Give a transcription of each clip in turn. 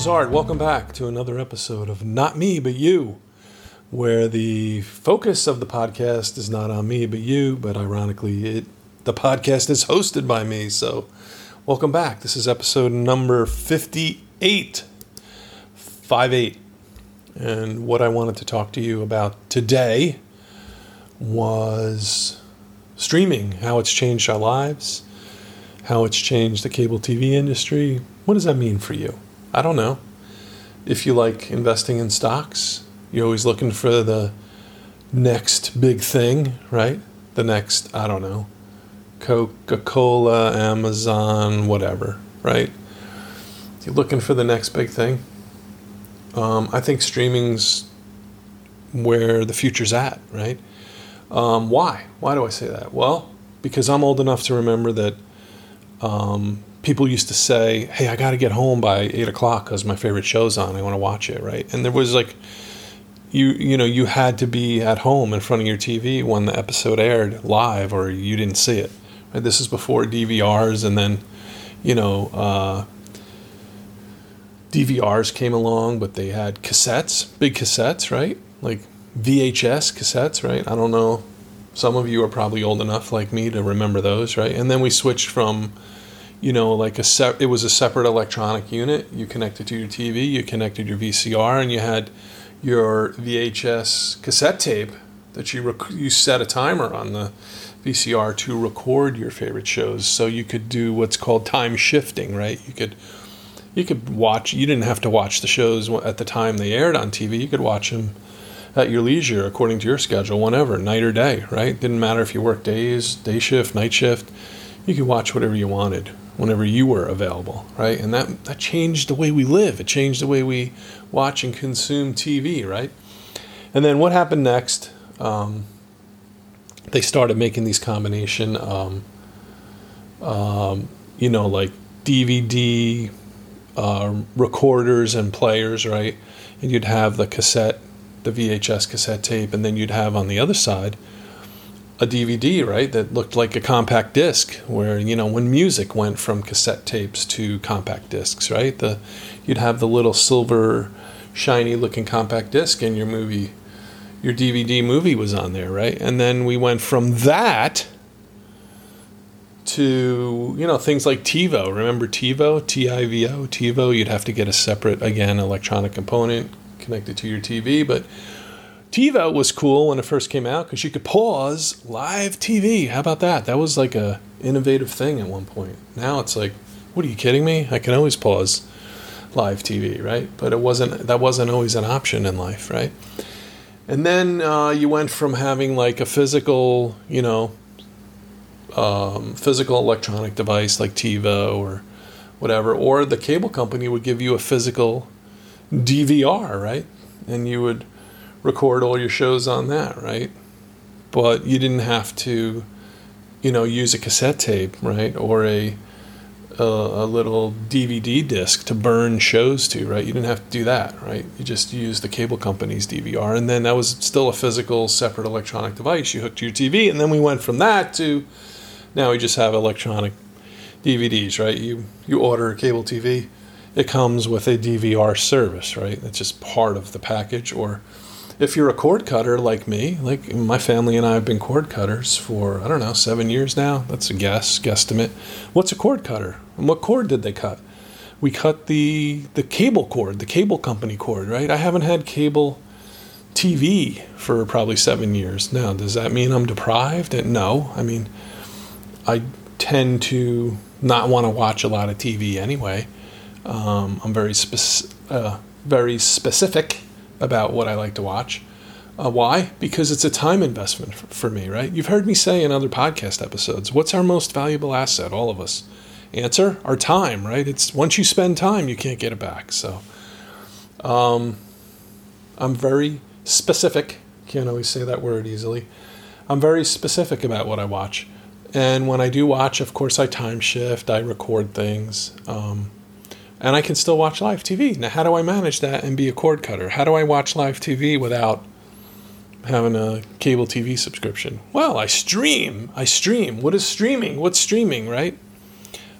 Is Art. Welcome back to another episode of Not Me, But You, where the focus of the podcast is not on me, but you, but ironically, it the podcast is hosted by me. So, welcome back. This is episode number 58. 58. And what I wanted to talk to you about today was streaming, how it's changed our lives, how it's changed the cable TV industry. What does that mean for you? I don't know. If you like investing in stocks, you're always looking for the next big thing, right? The next, I don't know, Coca Cola, Amazon, whatever, right? You're looking for the next big thing. Um, I think streaming's where the future's at, right? Um, why? Why do I say that? Well, because I'm old enough to remember that um, people used to say, "Hey, I got to get home by eight o'clock because my favorite show's on. I want to watch it." Right? And there was like, you you know, you had to be at home in front of your TV when the episode aired live, or you didn't see it. Right? This is before DVRs, and then, you know. Uh, DVRs came along, but they had cassettes, big cassettes, right? Like VHS cassettes, right? I don't know. Some of you are probably old enough like me to remember those, right? And then we switched from, you know, like a set. It was a separate electronic unit. You connected to your TV, you connected your VCR, and you had your VHS cassette tape that you rec- you set a timer on the VCR to record your favorite shows, so you could do what's called time shifting, right? You could you could watch. You didn't have to watch the shows at the time they aired on TV. You could watch them at your leisure, according to your schedule, whenever, night or day. Right? Didn't matter if you worked days, day shift, night shift. You could watch whatever you wanted whenever you were available. Right? And that that changed the way we live. It changed the way we watch and consume TV. Right? And then what happened next? Um, they started making these combination, um, um, you know, like DVD uh, recorders and players, right? And you'd have the cassette, the VHS cassette tape, and then you'd have on the other side a DVD, right? That looked like a compact disc, where you know when music went from cassette tapes to compact discs, right? The you'd have the little silver, shiny looking compact disc, and your movie, your DVD movie was on there, right? And then we went from that to you know things like TiVo. Remember TiVo, T-I-V-O, TiVo. You'd have to get a separate again electronic component connected to your TV, but TiVo was cool when it first came out because you could pause live TV. How about that? That was like a innovative thing at one point. Now it's like, what are you kidding me? I can always pause live TV, right? But it wasn't. That wasn't always an option in life, right? And then uh, you went from having like a physical, you know, um, physical electronic device like TiVo or whatever, or the cable company would give you a physical DVR, right? And you would record all your shows on that, right? But you didn't have to, you know, use a cassette tape, right, or a a, a little DVD disc to burn shows to, right? You didn't have to do that, right? You just used the cable company's DVR, and then that was still a physical, separate electronic device you hooked to your TV, and then we went from that to now we just have electronic DVDs, right? You you order a cable TV, it comes with a DVR service, right? It's just part of the package. Or if you're a cord cutter like me, like my family and I have been cord cutters for I don't know seven years now. That's a guess, guesstimate. What's a cord cutter? And what cord did they cut? We cut the the cable cord, the cable company cord, right? I haven't had cable TV for probably seven years now. Does that mean I'm deprived? No, I mean I tend to not want to watch a lot of TV anyway. Um, I'm very uh, very specific about what I like to watch. Uh, why? Because it's a time investment for, for me, right? You've heard me say in other podcast episodes, what's our most valuable asset, all of us? Answer: our time, right? It's once you spend time, you can't get it back. So, um, I'm very specific. Can't always say that word easily. I'm very specific about what I watch. And when I do watch, of course, I time shift, I record things, um, and I can still watch live TV. Now, how do I manage that and be a cord cutter? How do I watch live TV without having a cable TV subscription? Well, I stream. I stream. What is streaming? What's streaming, right?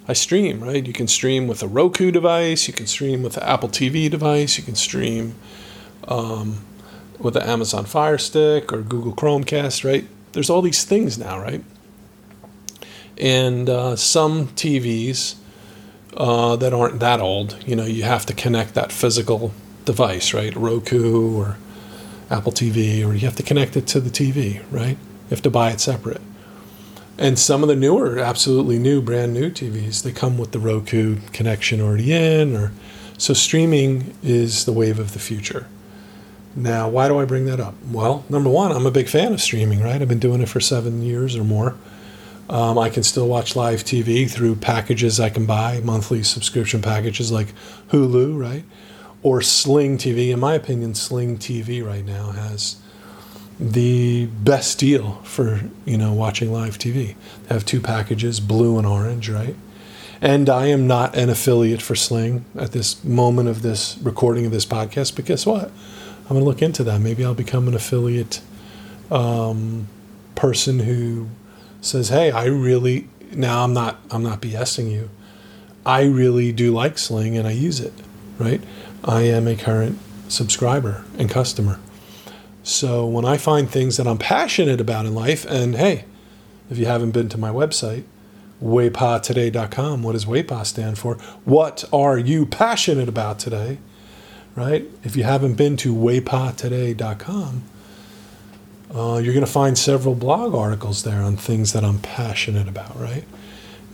I stream, right? You can stream with a Roku device, you can stream with an Apple TV device, you can stream um, with the Amazon Fire Stick or Google Chromecast, right? There's all these things now, right? And uh, some TVs uh, that aren't that old, you know, you have to connect that physical device, right? Roku or Apple TV, or you have to connect it to the TV, right? You have to buy it separate. And some of the newer, absolutely new, brand new TVs, they come with the Roku connection already in, or so streaming is the wave of the future. Now, why do I bring that up? Well, number one, I'm a big fan of streaming, right? I've been doing it for seven years or more. Um, I can still watch live TV through packages I can buy, monthly subscription packages like Hulu, right? Or Sling TV. In my opinion, Sling TV right now has the best deal for you know watching live TV. They have two packages, blue and orange, right? And I am not an affiliate for Sling at this moment of this recording of this podcast. But guess what? I'm going to look into that. Maybe I'll become an affiliate um, person who says, "Hey, I really now I'm not I'm not BSing you. I really do like Sling and I use it. Right? I am a current subscriber and customer. So when I find things that I'm passionate about in life, and hey, if you haven't been to my website, waypatoday.com, what does WAYPA stand for? What are you passionate about today? right? If you haven't been to waypatoday.com, uh, you're going to find several blog articles there on things that I'm passionate about, right?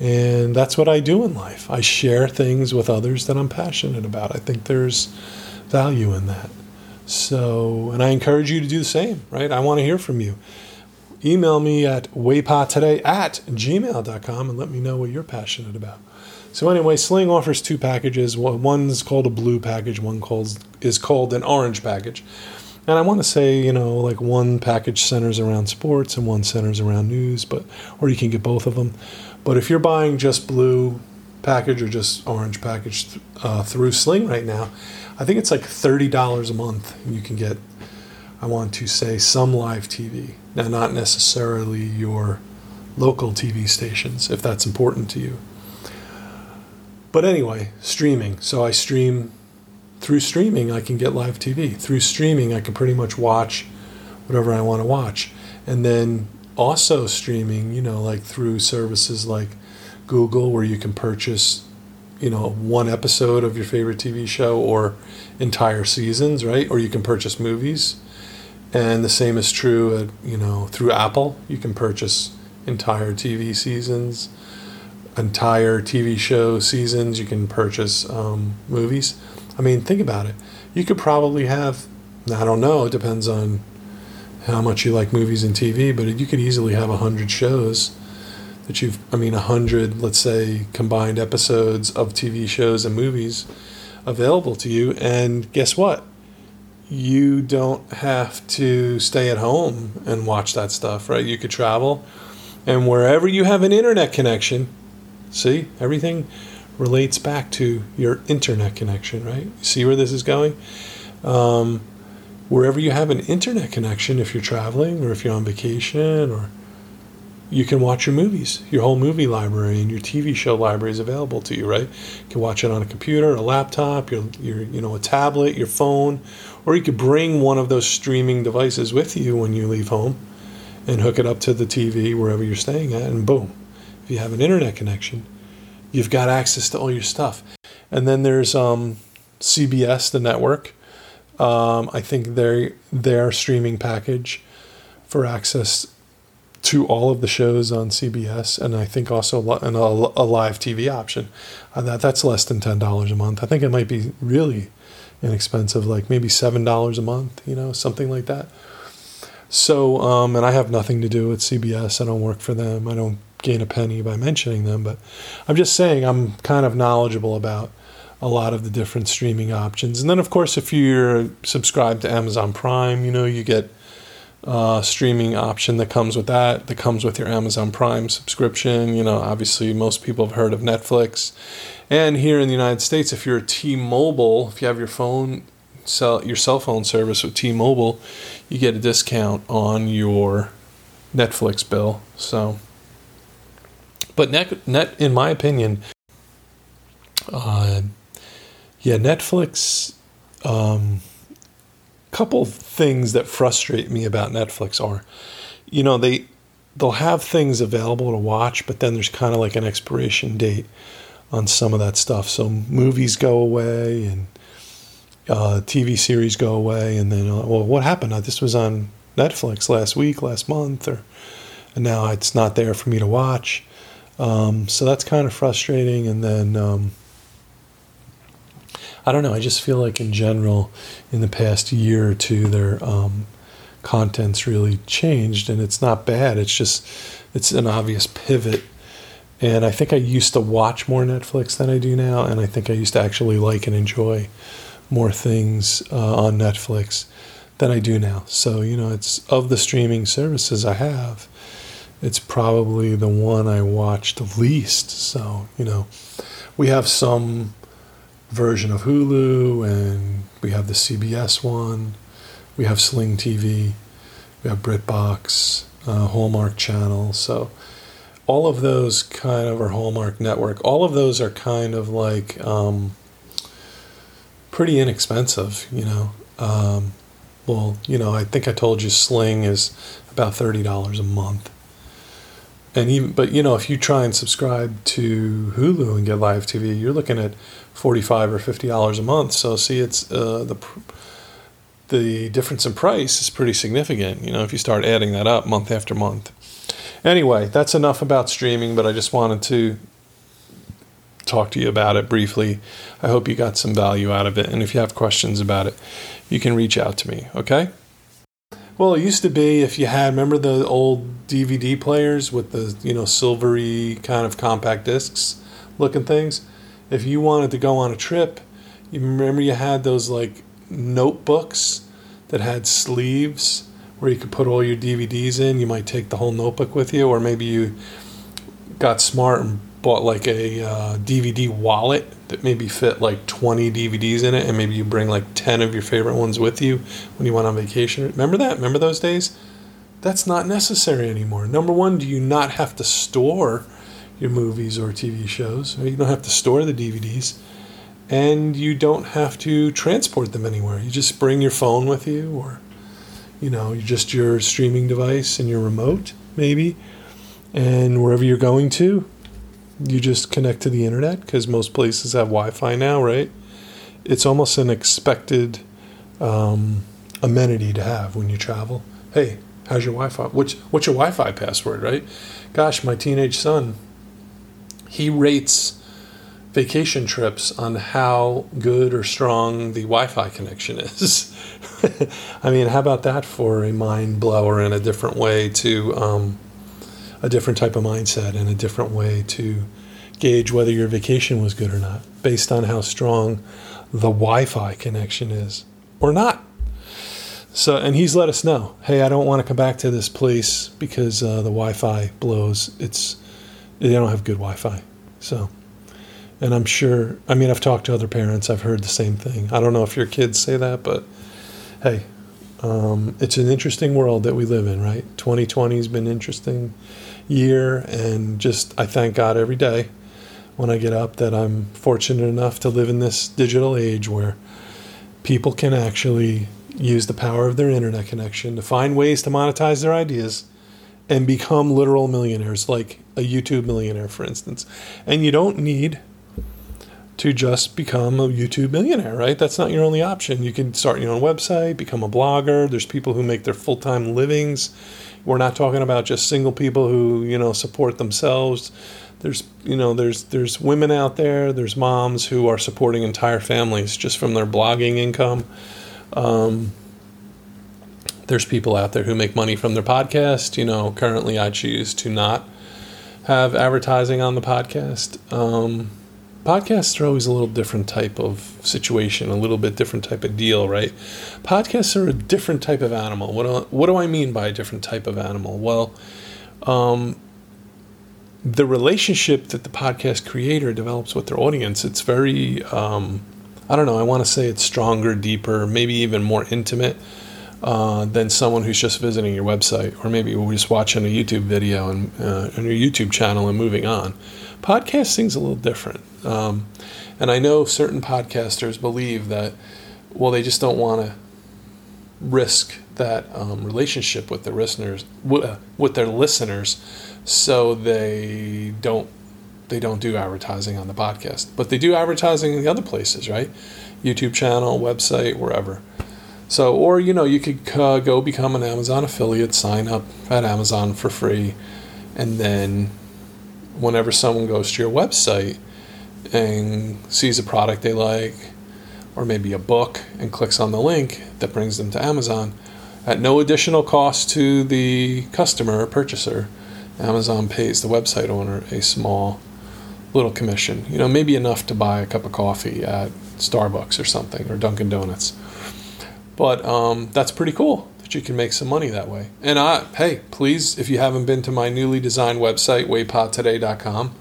And that's what I do in life. I share things with others that I'm passionate about. I think there's value in that. So, and I encourage you to do the same, right? I want to hear from you. Email me at waypatoday at gmail.com and let me know what you're passionate about. So anyway, Sling offers two packages. One's called a blue package. One called is called an orange package. And I want to say, you know, like one package centers around sports and one centers around news, but or you can get both of them. But if you're buying just blue package or just orange package uh, through Sling right now, I think it's like thirty dollars a month. You can get, I want to say, some live TV. Now, not necessarily your local TV stations, if that's important to you. But anyway, streaming. So I stream through streaming, I can get live TV. Through streaming, I can pretty much watch whatever I want to watch. And then also streaming, you know, like through services like Google, where you can purchase, you know, one episode of your favorite TV show or entire seasons, right? Or you can purchase movies. And the same is true, at, you know, through Apple. You can purchase entire TV seasons entire TV show seasons. You can purchase um, movies. I mean, think about it. You could probably have, I don't know, it depends on how much you like movies and TV, but you could easily have a hundred shows that you've, I mean, a hundred, let's say, combined episodes of TV shows and movies available to you. And guess what? You don't have to stay at home and watch that stuff, right? You could travel, and wherever you have an internet connection, See, everything relates back to your internet connection, right? See where this is going? Um, wherever you have an internet connection, if you're traveling or if you're on vacation, or you can watch your movies. Your whole movie library and your TV show library is available to you, right? You can watch it on a computer, a laptop, your, your you know a tablet, your phone, or you could bring one of those streaming devices with you when you leave home and hook it up to the TV wherever you're staying at, and boom, if you have an internet connection, you've got access to all your stuff. And then there's um, CBS, the network. Um, I think their their streaming package for access to all of the shows on CBS, and I think also a, a live TV option. Uh, that that's less than ten dollars a month. I think it might be really inexpensive, like maybe seven dollars a month. You know, something like that. So, um, and I have nothing to do with CBS. I don't work for them. I don't gain a penny by mentioning them, but I'm just saying I'm kind of knowledgeable about a lot of the different streaming options. And then, of course, if you're subscribed to Amazon Prime, you know, you get a streaming option that comes with that, that comes with your Amazon Prime subscription. You know, obviously, most people have heard of Netflix. And here in the United States, if you're a T Mobile, if you have your phone, sell your cell phone service with T Mobile, you get a discount on your Netflix bill. So, but net, net, in my opinion, Uh, yeah, Netflix. Um, couple things that frustrate me about Netflix are, you know, they they'll have things available to watch, but then there's kind of like an expiration date on some of that stuff. So movies go away and uh, TV series go away, and then uh, well, what happened? Uh, this was on Netflix last week, last month, or and now it's not there for me to watch. Um, so that's kind of frustrating. And then um, I don't know. I just feel like in general, in the past year or two, their um, content's really changed, and it's not bad. It's just it's an obvious pivot. And I think I used to watch more Netflix than I do now, and I think I used to actually like and enjoy more things uh, on Netflix than I do now. So you know, it's of the streaming services I have it's probably the one I watched least. So, you know, we have some version of Hulu and we have the CBS one, we have Sling TV, we have BritBox, uh, Hallmark Channel. So, all of those kind of are Hallmark Network. All of those are kind of like um, pretty inexpensive, you know. Um, well, you know, I think I told you Sling is about $30 a month and even but you know if you try and subscribe to Hulu and get live TV, you're looking at forty five or fifty dollars a month. So see, it's uh, the the difference in price is pretty significant. You know, if you start adding that up month after month. Anyway, that's enough about streaming, but I just wanted to talk to you about it briefly. I hope you got some value out of it, and if you have questions about it, you can reach out to me. Okay. Well, it used to be if you had remember the old DVD players with the you know silvery kind of compact discs looking things. If you wanted to go on a trip, you remember you had those like notebooks that had sleeves where you could put all your DVDs in. You might take the whole notebook with you, or maybe you got smart and bought like a uh, DVD wallet that maybe fit like 20 DVDs in it, and maybe you bring like 10 of your favorite ones with you when you went on vacation. Remember that? Remember those days? That's not necessary anymore. Number one, do you not have to store your movies or TV shows? You don't have to store the DVDs, and you don't have to transport them anywhere. You just bring your phone with you, or you know, just your streaming device and your remote, maybe, and wherever you're going to, you just connect to the internet because most places have Wi-Fi now, right? It's almost an expected um, amenity to have when you travel. Hey, how's your Wi-Fi? What's what's your Wi-Fi password, right? Gosh, my teenage son, he rates vacation trips on how good or strong the Wi-Fi connection is. I mean, how about that for a mind blower in a different way to um, a different type of mindset and a different way to gauge whether your vacation was good or not based on how strong the Wi-Fi connection is or not. So, and he's let us know, hey, I don't want to come back to this place because uh, the Wi-Fi blows. It's they don't have good Wi-Fi. So, and I'm sure. I mean, I've talked to other parents. I've heard the same thing. I don't know if your kids say that, but hey, um, it's an interesting world that we live in, right? 2020 has been interesting year, and just I thank God every day when I get up that I'm fortunate enough to live in this digital age where people can actually use the power of their internet connection to find ways to monetize their ideas and become literal millionaires, like a YouTube millionaire, for instance. And you don't need to just become a YouTube millionaire, right? That's not your only option. You can start your own website, become a blogger. There's people who make their full time livings. We're not talking about just single people who, you know, support themselves. There's, you know, there's there's women out there, there's moms who are supporting entire families just from their blogging income. Um, there's people out there who make money from their podcast. You know, currently I choose to not have advertising on the podcast. Um, podcasts are always a little different type of situation, a little bit different type of deal, right? Podcasts are a different type of animal. What do, what do I mean by a different type of animal? Well, um, the relationship that the podcast creator develops with their audience, it's very, um, I don't know, I want to say it's stronger, deeper, maybe even more intimate. Uh, than someone who's just visiting your website, or maybe we're just watching a YouTube video and uh, your YouTube channel and moving on. Podcasting's a little different. Um, and I know certain podcasters believe that, well, they just don't want to risk that um, relationship with their listeners, uh, with their listeners, so they don't they don't do advertising on the podcast, but they do advertising in the other places, right? YouTube channel, website, wherever. So, or you know, you could uh, go become an Amazon affiliate, sign up at Amazon for free, and then whenever someone goes to your website and sees a product they like, or maybe a book, and clicks on the link that brings them to Amazon, at no additional cost to the customer or purchaser, Amazon pays the website owner a small little commission. You know, maybe enough to buy a cup of coffee at Starbucks or something or Dunkin' Donuts. But um, that's pretty cool that you can make some money that way. And I, hey, please, if you haven't been to my newly designed website, waypatoday.com,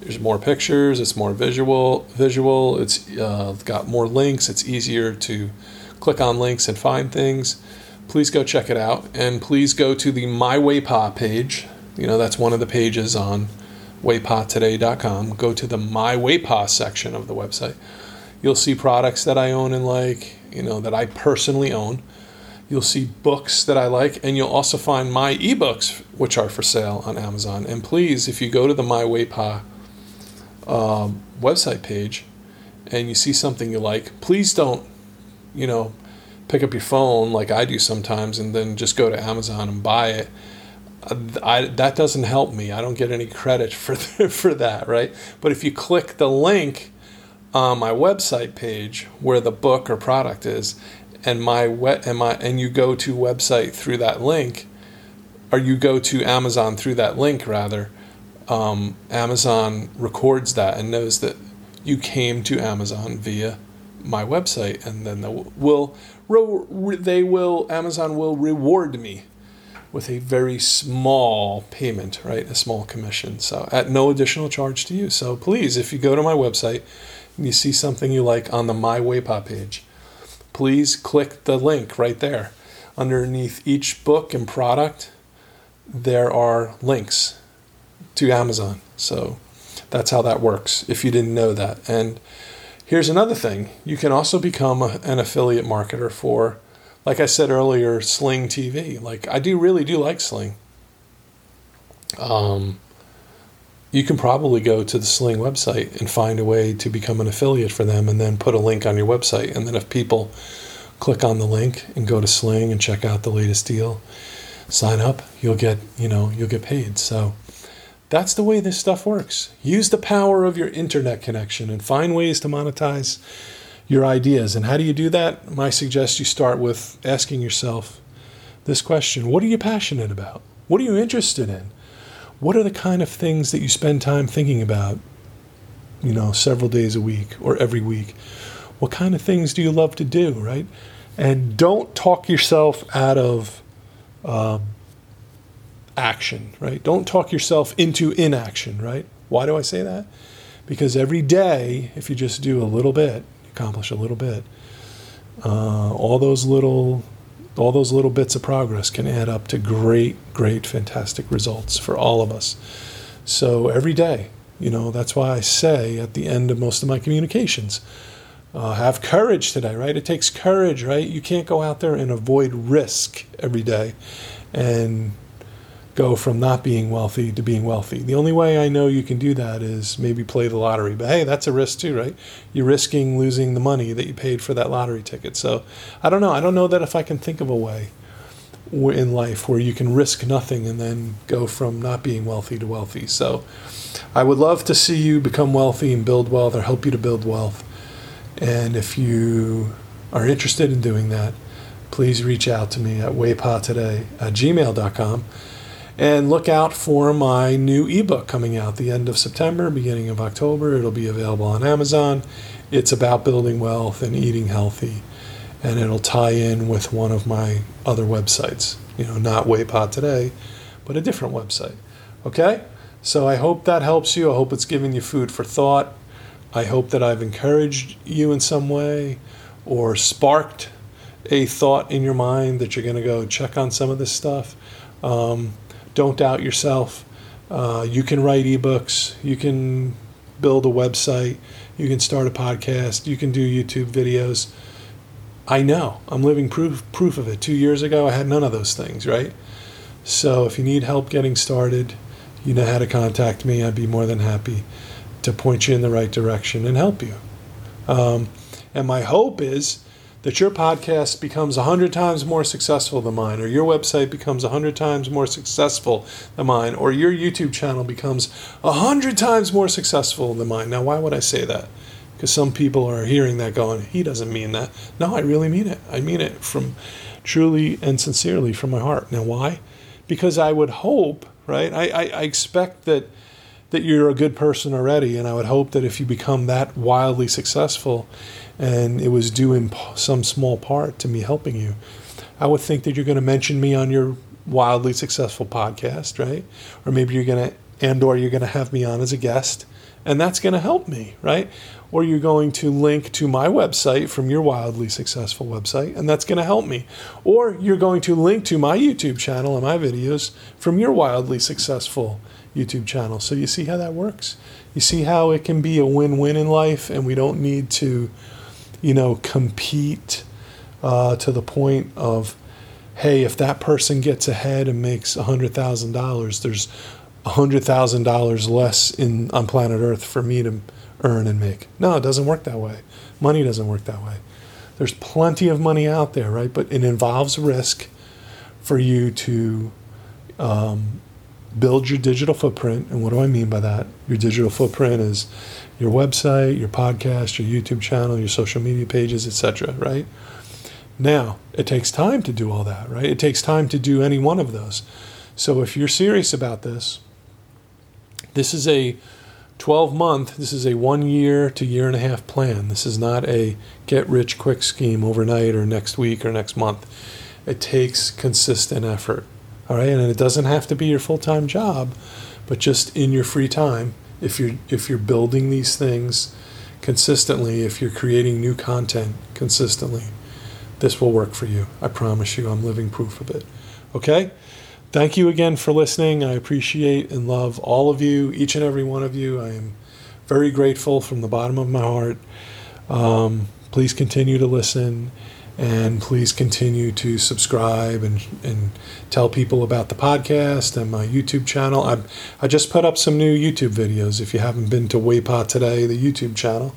there's more pictures. It's more visual. Visual. It's uh, got more links. It's easier to click on links and find things. Please go check it out, and please go to the My Waypa page. You know that's one of the pages on waypatoday.com. Go to the My Waypa section of the website. You'll see products that I own and like, you know, that I personally own. You'll see books that I like, and you'll also find my ebooks, which are for sale on Amazon. And please, if you go to the My Waypa uh, website page and you see something you like, please don't, you know, pick up your phone like I do sometimes and then just go to Amazon and buy it I, that doesn't help me. I don't get any credit for for that, right? But if you click the link on my website page where the book or product is, and my wet and my and you go to website through that link, or you go to Amazon through that link rather, um, Amazon records that and knows that you came to Amazon via my website, and then they will they will Amazon will reward me with a very small payment, right? A small commission. So at no additional charge to you. So please, if you go to my website and you see something you like on the My Waypa page, please click the link right there. Underneath each book and product, there are links to Amazon. So that's how that works if you didn't know that. And here's another thing you can also become a, an affiliate marketer for like I said earlier, Sling TV. Like I do really do like Sling. Um, you can probably go to the Sling website and find a way to become an affiliate for them, and then put a link on your website. And then if people click on the link and go to Sling and check out the latest deal, sign up, you'll get you know you'll get paid. So that's the way this stuff works. Use the power of your internet connection and find ways to monetize your ideas. And how do you do that? I suggest you start with asking yourself this question What are you passionate about? What are you interested in? What are the kind of things that you spend time thinking about, you know, several days a week or every week? What kind of things do you love to do, right? And don't talk yourself out of um, action, right? Don't talk yourself into inaction, right? Why do I say that? Because every day, if you just do a little bit, accomplish a little bit. Uh, all those little all those little bits of progress can add up to great, great, fantastic results for all of us. So every day, you know, that's why I say at the end of most of my communications, uh, have courage today, right? It takes courage, right? You can't go out there and avoid risk every day and go from not being wealthy to being wealthy. The only way I know you can do that is maybe play the lottery. But hey, that's a risk too, right? You're risking losing the money that you paid for that lottery ticket. So I don't know. I don't know that if I can think of a way in life where you can risk nothing and then go from not being wealthy to wealthy. So I would love to see you become wealthy and build wealth or help you to build wealth. And if you are interested in doing that, please reach out to me at waypatoday at gmail.com. And look out for my new ebook coming out the end of September, beginning of October. It'll be available on Amazon. It's about building wealth and eating healthy. And it'll tie in with one of my other websites. You know, not Waypa Today, but a different website. Okay? So I hope that helps you. I hope it's giving you food for thought. I hope that I've encouraged you in some way or sparked a thought in your mind that you're going to go check on some of this stuff. Um, don't doubt yourself. Uh, you can write ebooks. You can build a website, you can start a podcast, you can do YouTube videos. I know. I'm living proof proof of it. 2 years ago I had none of those things, right? So if you need help getting started, you know how to contact me. I'd be more than happy to point you in the right direction and help you. Um, and my hope is that your podcast becomes 100 times more successful than mine, or your website becomes 100 times more successful than mine, or your YouTube channel becomes 100 times more successful than mine. Now, why would I say that? Because some people are hearing that going, he doesn't mean that. No, I really mean it. I mean it from truly and sincerely from my heart. Now, why? Because I would hope, right? I, I, I expect that that you're a good person already, and I would hope that if you become that wildly successful, and it was due in some small part to me helping you, I would think that you're going to mention me on your wildly successful podcast, right? Or maybe you're going to, and or you're going to have me on as a guest, and that's going to help me, right? Or you're going to link to my website from your wildly successful website, and that's going to help me. Or you're going to link to my YouTube channel and my videos from your wildly successful YouTube channel. So you see how that works? You see how it can be a win win in life, and we don't need to you know, compete uh, to the point of, hey, if that person gets ahead and makes $100,000, there's $100,000 less in on planet Earth for me to earn and make. No, it doesn't work that way. Money doesn't work that way. There's plenty of money out there, right? But it involves risk for you to um, build your digital footprint. And what do I mean by that? Your digital footprint is your website, your podcast, your YouTube channel, your social media pages, etc., right? Now, it takes time to do all that, right? It takes time to do any one of those. So if you're serious about this, this is a 12 month, this is a one year to year and a half plan. This is not a get rich quick scheme overnight or next week or next month. It takes consistent effort. All right, and it doesn't have to be your full time job, but just in your free time, if you're if you're building these things consistently, if you're creating new content consistently, this will work for you. I promise you, I'm living proof of it. Okay? Thank you again for listening. I appreciate and love all of you, each and every one of you. I am very grateful from the bottom of my heart. Um, please continue to listen and please continue to subscribe and, and tell people about the podcast and my YouTube channel. I, I just put up some new YouTube videos if you haven't been to Waypa Today, the YouTube channel.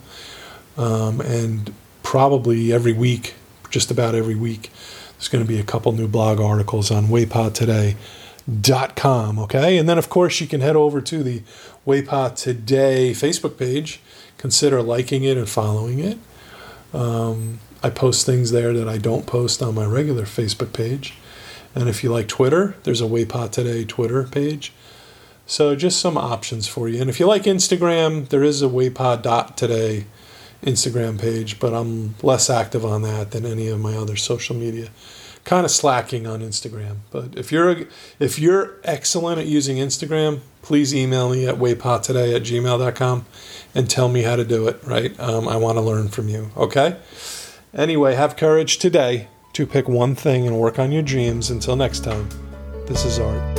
Um, and probably every week, just about every week, there's going to be a couple new blog articles on waypatoday.com. Okay. And then, of course, you can head over to the Waypa Today Facebook page. Consider liking it and following it. Um, I post things there that I don't post on my regular Facebook page. And if you like Twitter, there's a Waypa Today Twitter page. So just some options for you. And if you like Instagram, there is a Waypa Today Instagram page, but I'm less active on that than any of my other social media. Kind of slacking on Instagram. But if you're if you're excellent at using Instagram, please email me at waypatoday at gmail.com and tell me how to do it, right? Um, I want to learn from you, okay? Anyway, have courage today to pick one thing and work on your dreams. Until next time, this is Art.